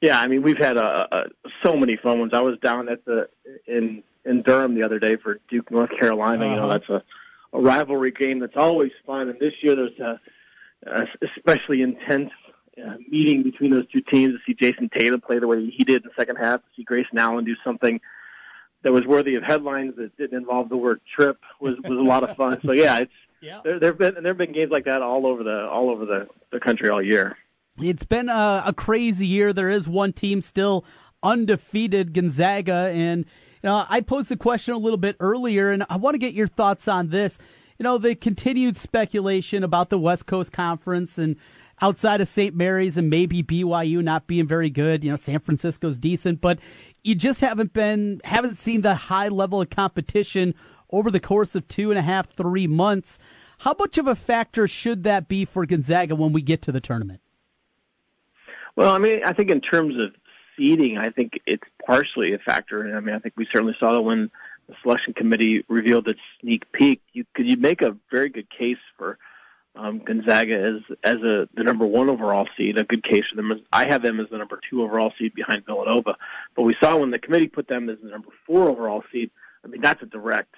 Yeah, I mean we've had uh uh so many fun ones. I was down at the in in Durham the other day for Duke North Carolina. You know Uh-huh. that's a, a rivalry game that's always fun. And this year there's a, a especially intense uh, meeting between those two teams to see Jayson Tatum play the way he did in the second half, to see Grayson Allen do something that was worthy of headlines that didn't involve the word trip was was a lot of fun. So yeah, it's Yeah. there there've been there've been games like that all over the all over the the country all year. It's been a, a crazy year. There is one team still undefeated, Gonzaga, and know I posed the question a little bit earlier, and I want to get your thoughts on this. You know the continued speculation about the West Coast Conference and outside of St. Mary's and maybe BYU not being very good. You know San Francisco's decent, but you just haven't been haven't seen the high level of competition over the course of two and a half, three months. How much of a factor should that be for Gonzaga when we get to the tournament? Well, I mean, I think in terms of seeding, I think it's partially a factor. And I mean, I think we certainly saw that when the selection committee revealed its sneak peek. You could you make a very good case for um, Gonzaga as as a the number one overall seed. A good case for them. I have them as the number two overall seed behind Villanova. But we saw when the committee put them as the number four overall seed. I mean, that's a direct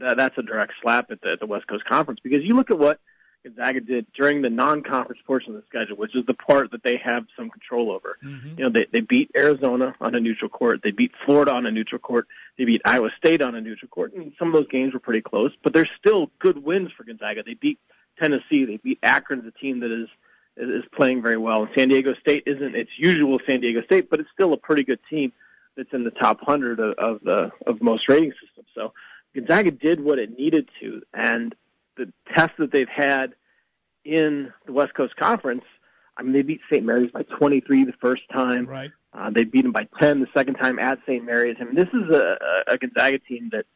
that, that's a direct slap at the, at the West Coast Conference because you look at what Gonzaga did during the non-conference portion of the schedule, which is the part that they have some control over. Mm-hmm. You know, they they beat Arizona on a neutral court, they beat Florida on a neutral court, they beat Iowa State on a neutral court, and some of those games were pretty close. But they're still good wins for Gonzaga. They beat Tennessee, they beat Akron's a team that is is is playing very well. And San Diego State isn't its usual San Diego State, but it's still a pretty good team that's in the top hundred of, of the of most rating systems. So Gonzaga did what it needed to, and the test that they've had in the West Coast Conference, I mean, they beat St. Mary's by 23 the first time. Right. Uh, they beat them by 10 the second time at St. Mary's. I mean, this is a, a Gonzaga team that,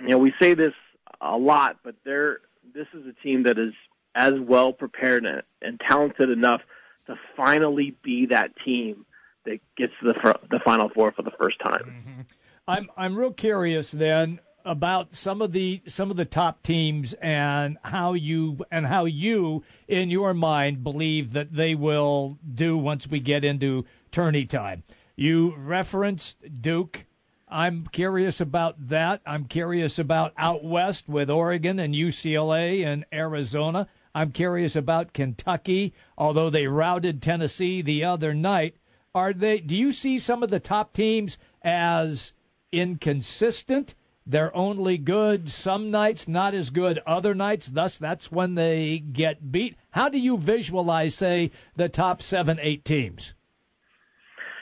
you know, we say this a lot, but they're this is a team that is as well prepared and, and talented enough to finally be that team that gets to the fir- the Final Four for the first time. I'm I'm real curious then about some of the some of the top teams and how you and how you in your mind believe that they will do once we get into tourney time. You referenced Duke. I'm curious about that. I'm curious about out west with Oregon and UCLA and Arizona. I'm curious about Kentucky, although they routed Tennessee the other night. Are they do you see some of the top teams as inconsistent? They're only good some nights, not as good other nights. Thus, that's when they get beat. How do you visualize, say, the top seven, eight teams?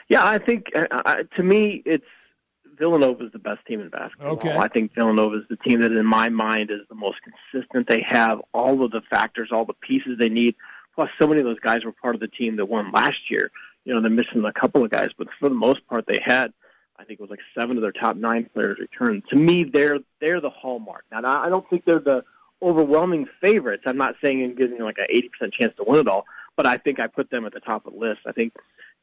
Yeah, I think uh, uh, to me, it's Villanova is the best team in basketball. Okay. I think Villanova is the team that, in my mind, is the most consistent. They have all of the factors, all the pieces they need. Plus, so many of those guys were part of the team that won last year. You know, they're missing a couple of guys, but for the most part, they had. I think it was like seven of their top nine players return. To me, they're they're the hallmark. Now, I don't think they're the overwhelming favorites. I'm not saying I'm giving like an 80% chance to win it all, but I think I put them at the top of the list. I think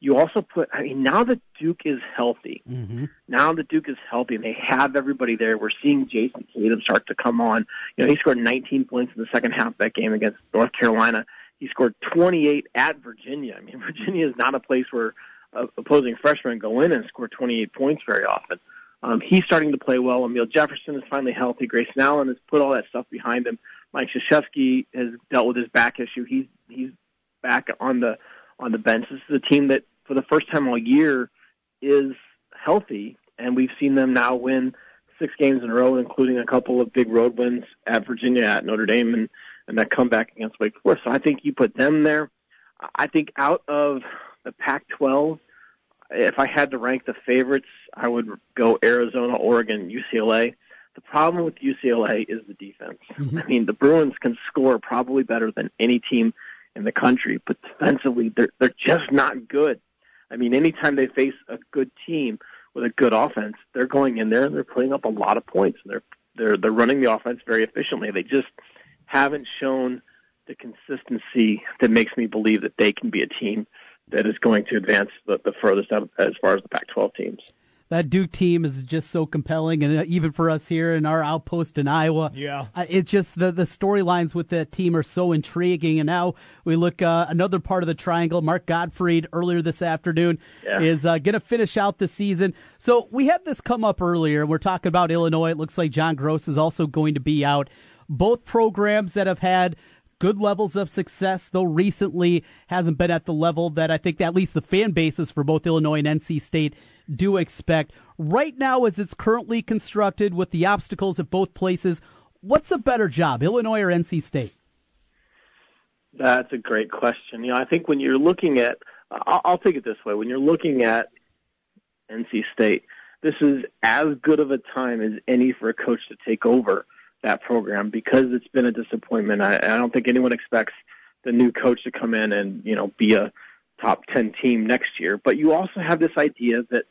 you also put. I mean, now that Duke is healthy, Mm-hmm. now that Duke is healthy and they have everybody there, we're seeing Jayson Tatum start to come on. You know, he scored 19 points in the second half of that game against North Carolina. He scored 28 at Virginia. I mean, Virginia is not a place where uh, opposing freshmen go in and score 28 points very often. Um, he's starting to play well. Amile Jefferson is finally healthy. Grayson Allen has put all that stuff behind him. Mike Krzyzewski has dealt with his back issue. He's he's back on the on the bench. This is a team that, for the first time all year, is healthy, and we've seen them now win six games in a row, including a couple of big road wins at Virginia, at Notre Dame, and and that comeback against Wake Forest. So I think you put them there. I think out of the Pac-12, if I had to rank the favorites, I would go Arizona, Oregon, UCLA. The problem with UCLA is the defense. Mm-hmm. I mean, the Bruins can score probably better than any team in the country, but defensively, they're they're just not good. I mean, anytime they face a good team with a good offense, they're going in there and they're putting up a lot of points. And they're they're they're running the offense very efficiently. They just haven't shown the consistency that makes me believe that they can be a team that is going to advance the, the furthest out as far as the Pac-12 teams. That Duke team is just so compelling, and uh, even for us here in our outpost in Iowa, Yeah. uh, it's just the the storylines with that team are so intriguing. And now we look uh, another part of the triangle. Mark Gottfried earlier this afternoon Yeah. is uh, going to finish out the season. So we had this come up earlier. We're talking about Illinois. It looks like John Groce is also going to be out. Both programs that have had good levels of success, though recently hasn't been at the level that I think at least the fan bases for both Illinois and NC State do expect. Right now, as it's currently constructed with the obstacles at both places, what's a better job, Illinois or NC State? That's a great question. You know, I think when you're looking at, I'll, I'll take it this way: when you're looking at NC State, this is as good of a time as any for a coach to take over that program because it's been a disappointment. I, I don't think anyone expects the new coach to come in and you know be a top ten team next year. But you also have this idea that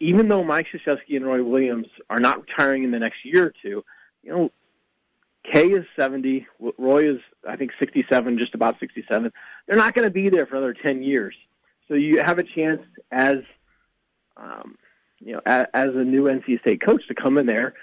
even though Mike Krzyzewski and Roy Williams are not retiring in the next year or two, you know, Kay is 70. Roy is, I think, 67, just about 67. They're not going to be there for another 10 years. So you have a chance as, um, you know, as, as a new NC State coach to come in there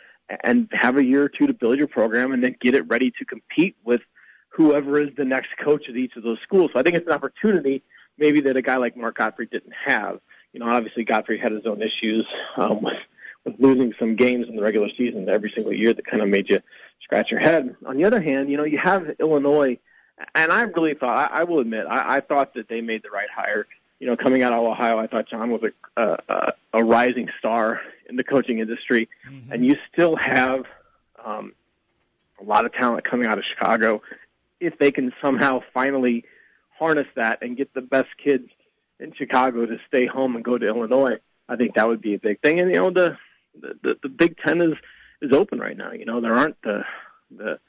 and have a year or two to build your program and then get it ready to compete with whoever is the next coach at each of those schools. So I think it's an opportunity maybe that a guy like Mark Gottfried didn't have. You know, obviously Godfrey had his own issues um, with, with losing some games in the regular season every single year that kind of made you scratch your head. On the other hand, you know, you have Illinois, and I really thought, I, I will admit, I, I thought that they made the right hire. You know, coming out of Ohio, I thought John was a, a, a, rising star in the coaching industry, and you still have um, a lot of talent coming out of Chicago. If they can somehow finally harness that and get the best kids in Chicago to stay home and go to Illinois, I think that would be a big thing. And you know, the the, the, the Big Ten is is open right now. You know, there aren't the the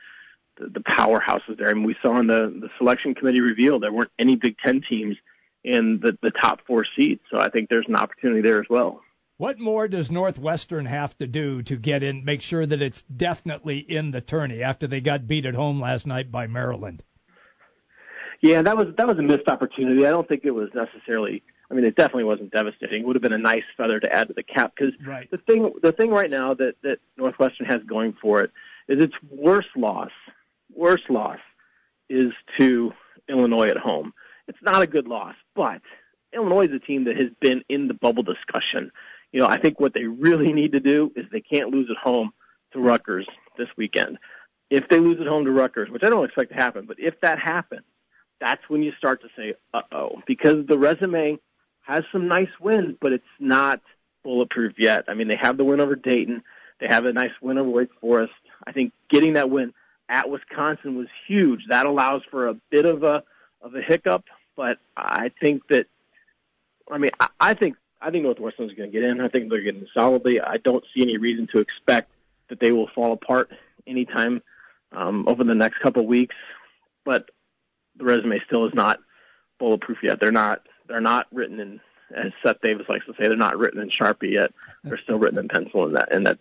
the, the powerhouses there. I mean, we saw in the the selection committee reveal there weren't any Big Ten teams in the the top four seats. So I think there's an opportunity there as well. What more does Northwestern have to do to get in, make sure that it's definitely in the tourney after they got beat at home last night by Maryland? Yeah, that was that was a missed opportunity. I don't think it was necessarily. I mean, it definitely wasn't devastating. It would have been a nice feather to add to the cap because Right. the thing the thing right now that that Northwestern has going for it is its worst loss. Worst loss is to Illinois at home. It's not a good loss, but Illinois is a team that has been in the bubble discussion. You know, I think what they really need to do is they can't lose at home to Rutgers this weekend. If they lose at home to Rutgers, which I don't expect to happen, but if that happens, that's when you start to say, uh oh, because the resume has some nice wins, but it's not bulletproof yet. I mean, they have the win over Dayton, they have a nice win over Wake Forest. I think getting that win at Wisconsin was huge. That allows for a bit of a of a hiccup, but I think that, I mean, I, I think I think Northwestern's going to get in. I think they're getting solidly. I don't see any reason to expect that they will fall apart anytime um, over the next couple weeks. But the resume still is not bulletproof yet. They're not. They're not written in, as Seth Davis likes to say, they're not written in Sharpie yet. They're still written in pencil in that in that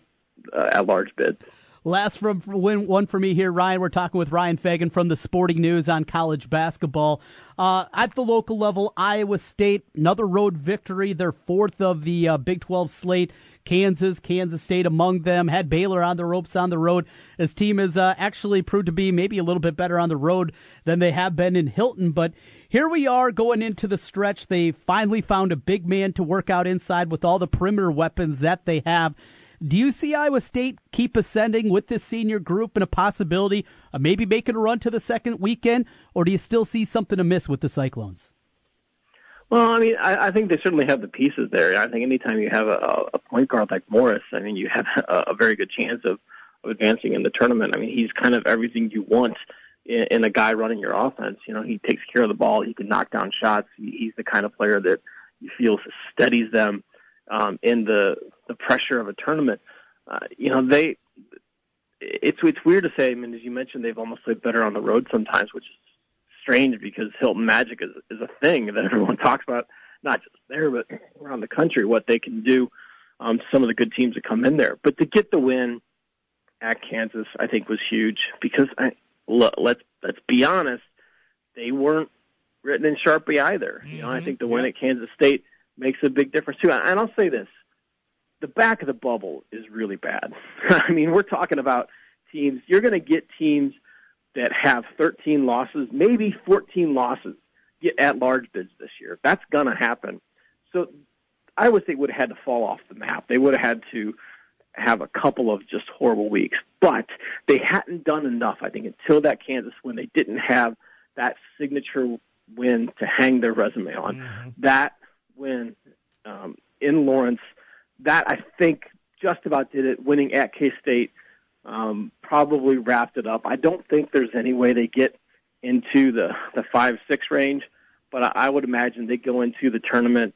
uh, at large bid. Last from one for me here, Ryan. We're talking with Ryan Fagan from the Sporting News on college basketball. Uh, at the local level, Iowa State, another road victory, their fourth of the uh, Big 12 slate. Kansas, Kansas State among them. Had Baylor on the ropes on the road. His team has uh, actually proved to be maybe a little bit better on the road than they have been in Hilton. But here we are going into the stretch. They finally found a big man to work out inside with all the perimeter weapons that they have. Do you see Iowa State keep ascending with this senior group and a possibility of maybe making a run to the second weekend, or do you still see something amiss with the Cyclones? Well, I mean, I, I think they certainly have the pieces there. I think anytime you have a, a point guard like Morris, I mean, you have a, a very good chance of, of advancing in the tournament. I mean, he's kind of everything you want in, in a guy running your offense. You know, he takes care of the ball. He can knock down shots. He, he's the kind of player that you feel steadies them um, in the the pressure of a tournament. Uh, you know, they it's it's weird to say. I mean, as you mentioned, they've almost played better on the road sometimes, which is strange because Hilton Magic is is a thing that everyone talks about, not just there but around the country. What they can do, um, some of the good teams that come in there, but to get the win at Kansas, I think was huge because I, look, let's let's be honest, they weren't written in Sharpie either. Mm-hmm. You know, I think the win at Kansas State makes a big difference too. And I'll say this: the back of the bubble is really bad. I mean, we're talking about teams. You're going to get teams that have 13 losses, maybe 14 losses, get at large bids this year. That's going to happen. So I would say would have had to fall off the map. They would have had to have a couple of just horrible weeks, but they hadn't done enough. I think until that Kansas win, they didn't have that signature win to hang their resume on. Mm-hmm. That win um, in Lawrence, that I think just about did it. Winning at K State um, probably wrapped it up. I don't think there's any way they get into the the five six range, but I, I would imagine they go into the tournament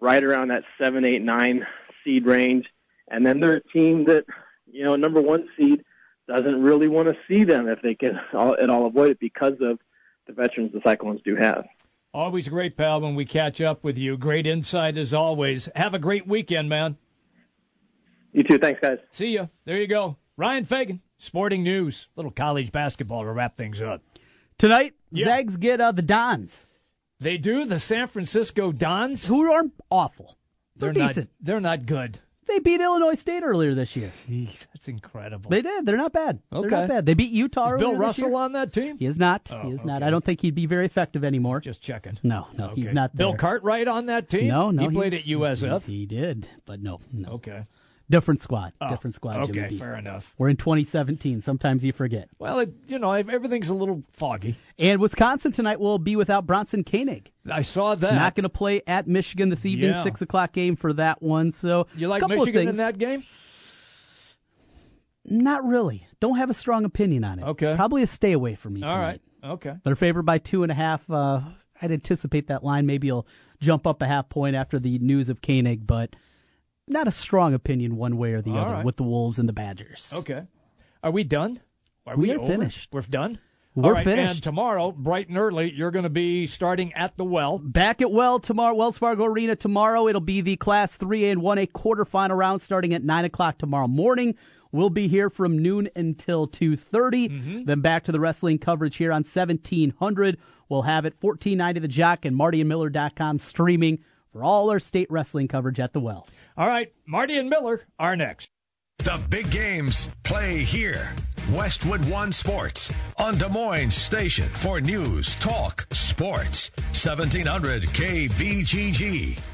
right around that seven eight nine seed range, and then they're a team that you know number one seed doesn't really want to see them if they can all, at all avoid it because of the veterans the Cyclones do have. Always great, pal, when we catch up with you. Great insight as always. Have a great weekend, man. You too. Thanks, guys. See you. There you go. Ryan Fagan, Sporting News. Little college basketball to wrap things up. Tonight, yeah. Zags get uh, the Dons. They do, the San Francisco Dons. Who are awful. They're, they're not. They're not good. They beat Illinois State earlier this year. Jeez, that's incredible. They did. They're not bad. Okay. They're not bad. They beat Utah. Is Bill Russell on that team? He is not. Oh, he is okay. not. I don't think he'd be very effective anymore. Just checking. No, no, okay. he's not. There. Bill Cartwright on that team? No, no. He played at USF. He did, but no, no. Okay. Different squad. Oh, different squad. Okay, Jimmy D. fair enough. We're in 2017. Sometimes you forget. Well, it, you know, everything's a little foggy. And Wisconsin tonight will be without Bronson Koenig. I saw that. Not going to play at Michigan this evening. Yeah. Six o'clock game for that one. So you like Michigan in that game? Not really. Don't have a strong opinion on it. Okay. Probably a stay away from me tonight. All right. Okay. They're favored by two and a half. Uh, I'd anticipate that line maybe will jump up a half point after the news of Koenig, but not a strong opinion one way or the All other right. with the Wolves and the Badgers. Okay. Are we done? Are We we, are over? finished. We're done? We're All right, finished. And tomorrow, bright and early, you're going to be starting at the well. Back at Well tomorrow, Wells Fargo Arena tomorrow. It'll be the Class 3A and 1A quarterfinal round starting at 9 o'clock tomorrow morning. We'll be here from noon until 2.30. Mm-hmm. Then back to the wrestling coverage here on 1700. We'll have it 1490 The Jock and MartyandMiller.com streaming for all our state wrestling coverage at the Well. All right, Marty and Miller are next. The big games play here. Westwood One Sports on Des Moines Station for news, talk, sports. 1700 KBGG.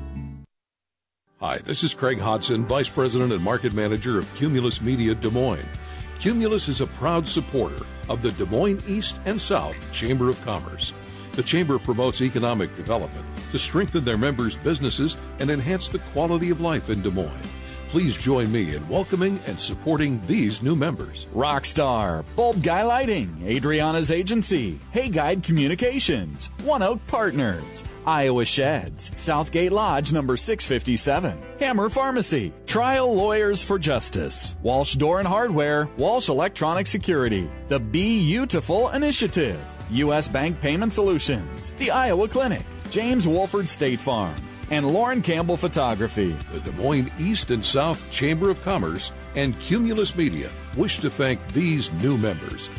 Hi, this is Craig Hodson, Vice President and Market Manager of Cumulus Media Des Moines. Cumulus is a proud supporter of the Des Moines East and South Chamber of Commerce. The Chamber promotes economic development to strengthen their members' businesses and enhance the quality of life in Des Moines. Please join me in welcoming and supporting these new members. Rockstar, Bulb Guy Lighting, Adriana's Agency, Hey Guide Communications, One Oak Partners, Iowa Sheds, Southgate Lodge number 657, Hammer Pharmacy, Trial Lawyers for Justice, Walsh Door and Hardware, Walsh Electronic Security, the Beautiful Initiative, U.S. Bank Payment Solutions, the Iowa Clinic, James Wolford State Farm, and Lauren Campbell Photography. The Des Moines East and South Chamber of Commerce and Cumulus Media wish to thank these new members.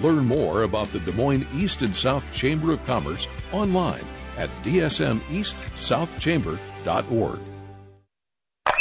Learn more about the Des Moines East and South Chamber of Commerce online at dsmeastsouthchamber.org.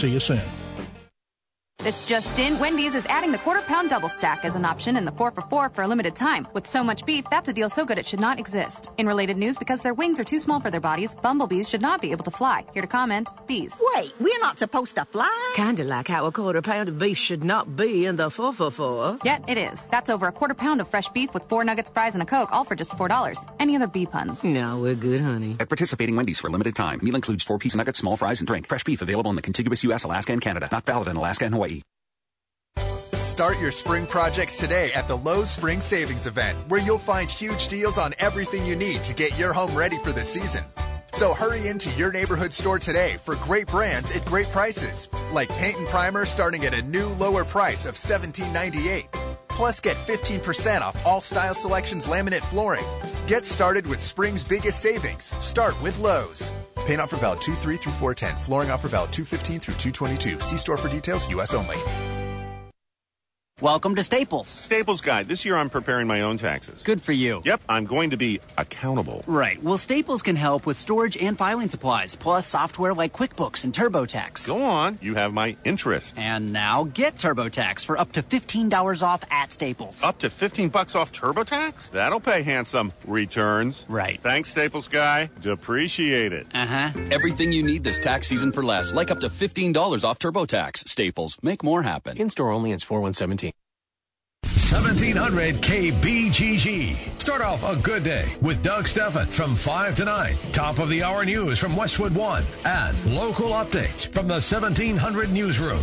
See you soon. This just in, Wendy's is adding the quarter pound double stack as an option in the 4 for 4 for a limited time. With so much beef, that's a deal so good it should not exist. In related news, because their wings are too small for their bodies, bumblebees should not be able to fly. Here to comment, bees. Wait, we're not supposed to fly? Kinda like how a quarter pound of beef should not be in the 4 for 4 Yet it is. That's over a quarter pound of fresh beef with four nuggets, fries, and a Coke, all for just $4. Any other bee puns? No, we're good, honey. At participating Wendy's for a limited time. Meal includes four piece nuggets, small fries, and drink. Fresh beef available in the contiguous U.S., Alaska, and Canada. Not valid in Alaska and Hawaii. Start your spring projects today at the Lowe's Spring Savings Event, where you'll find huge deals on everything you need to get your home ready for the season. So hurry into your neighborhood store today for great brands at great prices, like paint and primer starting at a new lower price of $17.98. Plus, get 15% off all style selections laminate flooring. Get started with spring's biggest savings. Start with Lowe's. Paint offer valid 2 3 through 410. Flooring offer valid 215 through 222. See store for details, U.S. only. Welcome to Staples. Staples Guy. This year I'm preparing my own taxes. Good for you. Yep, I'm going to be accountable. Right. Well, Staples can help with storage and filing supplies, plus software like QuickBooks and TurboTax. Go on. You have my interest. And now get TurboTax for up to $15 off at Staples. Up to 15 bucks off TurboTax? That'll pay handsome returns. Right. Thanks, Staples Guy. Depreciate it. Uh-huh. Everything you need this tax season for less, like up to $15 off TurboTax. Staples. Make more happen. In store only, it's 4117. 1700 KBGG. Start off a good day with Doug Steffen from 5 to 9. Top of the hour news from Westwood One and local updates from the 1700 newsroom.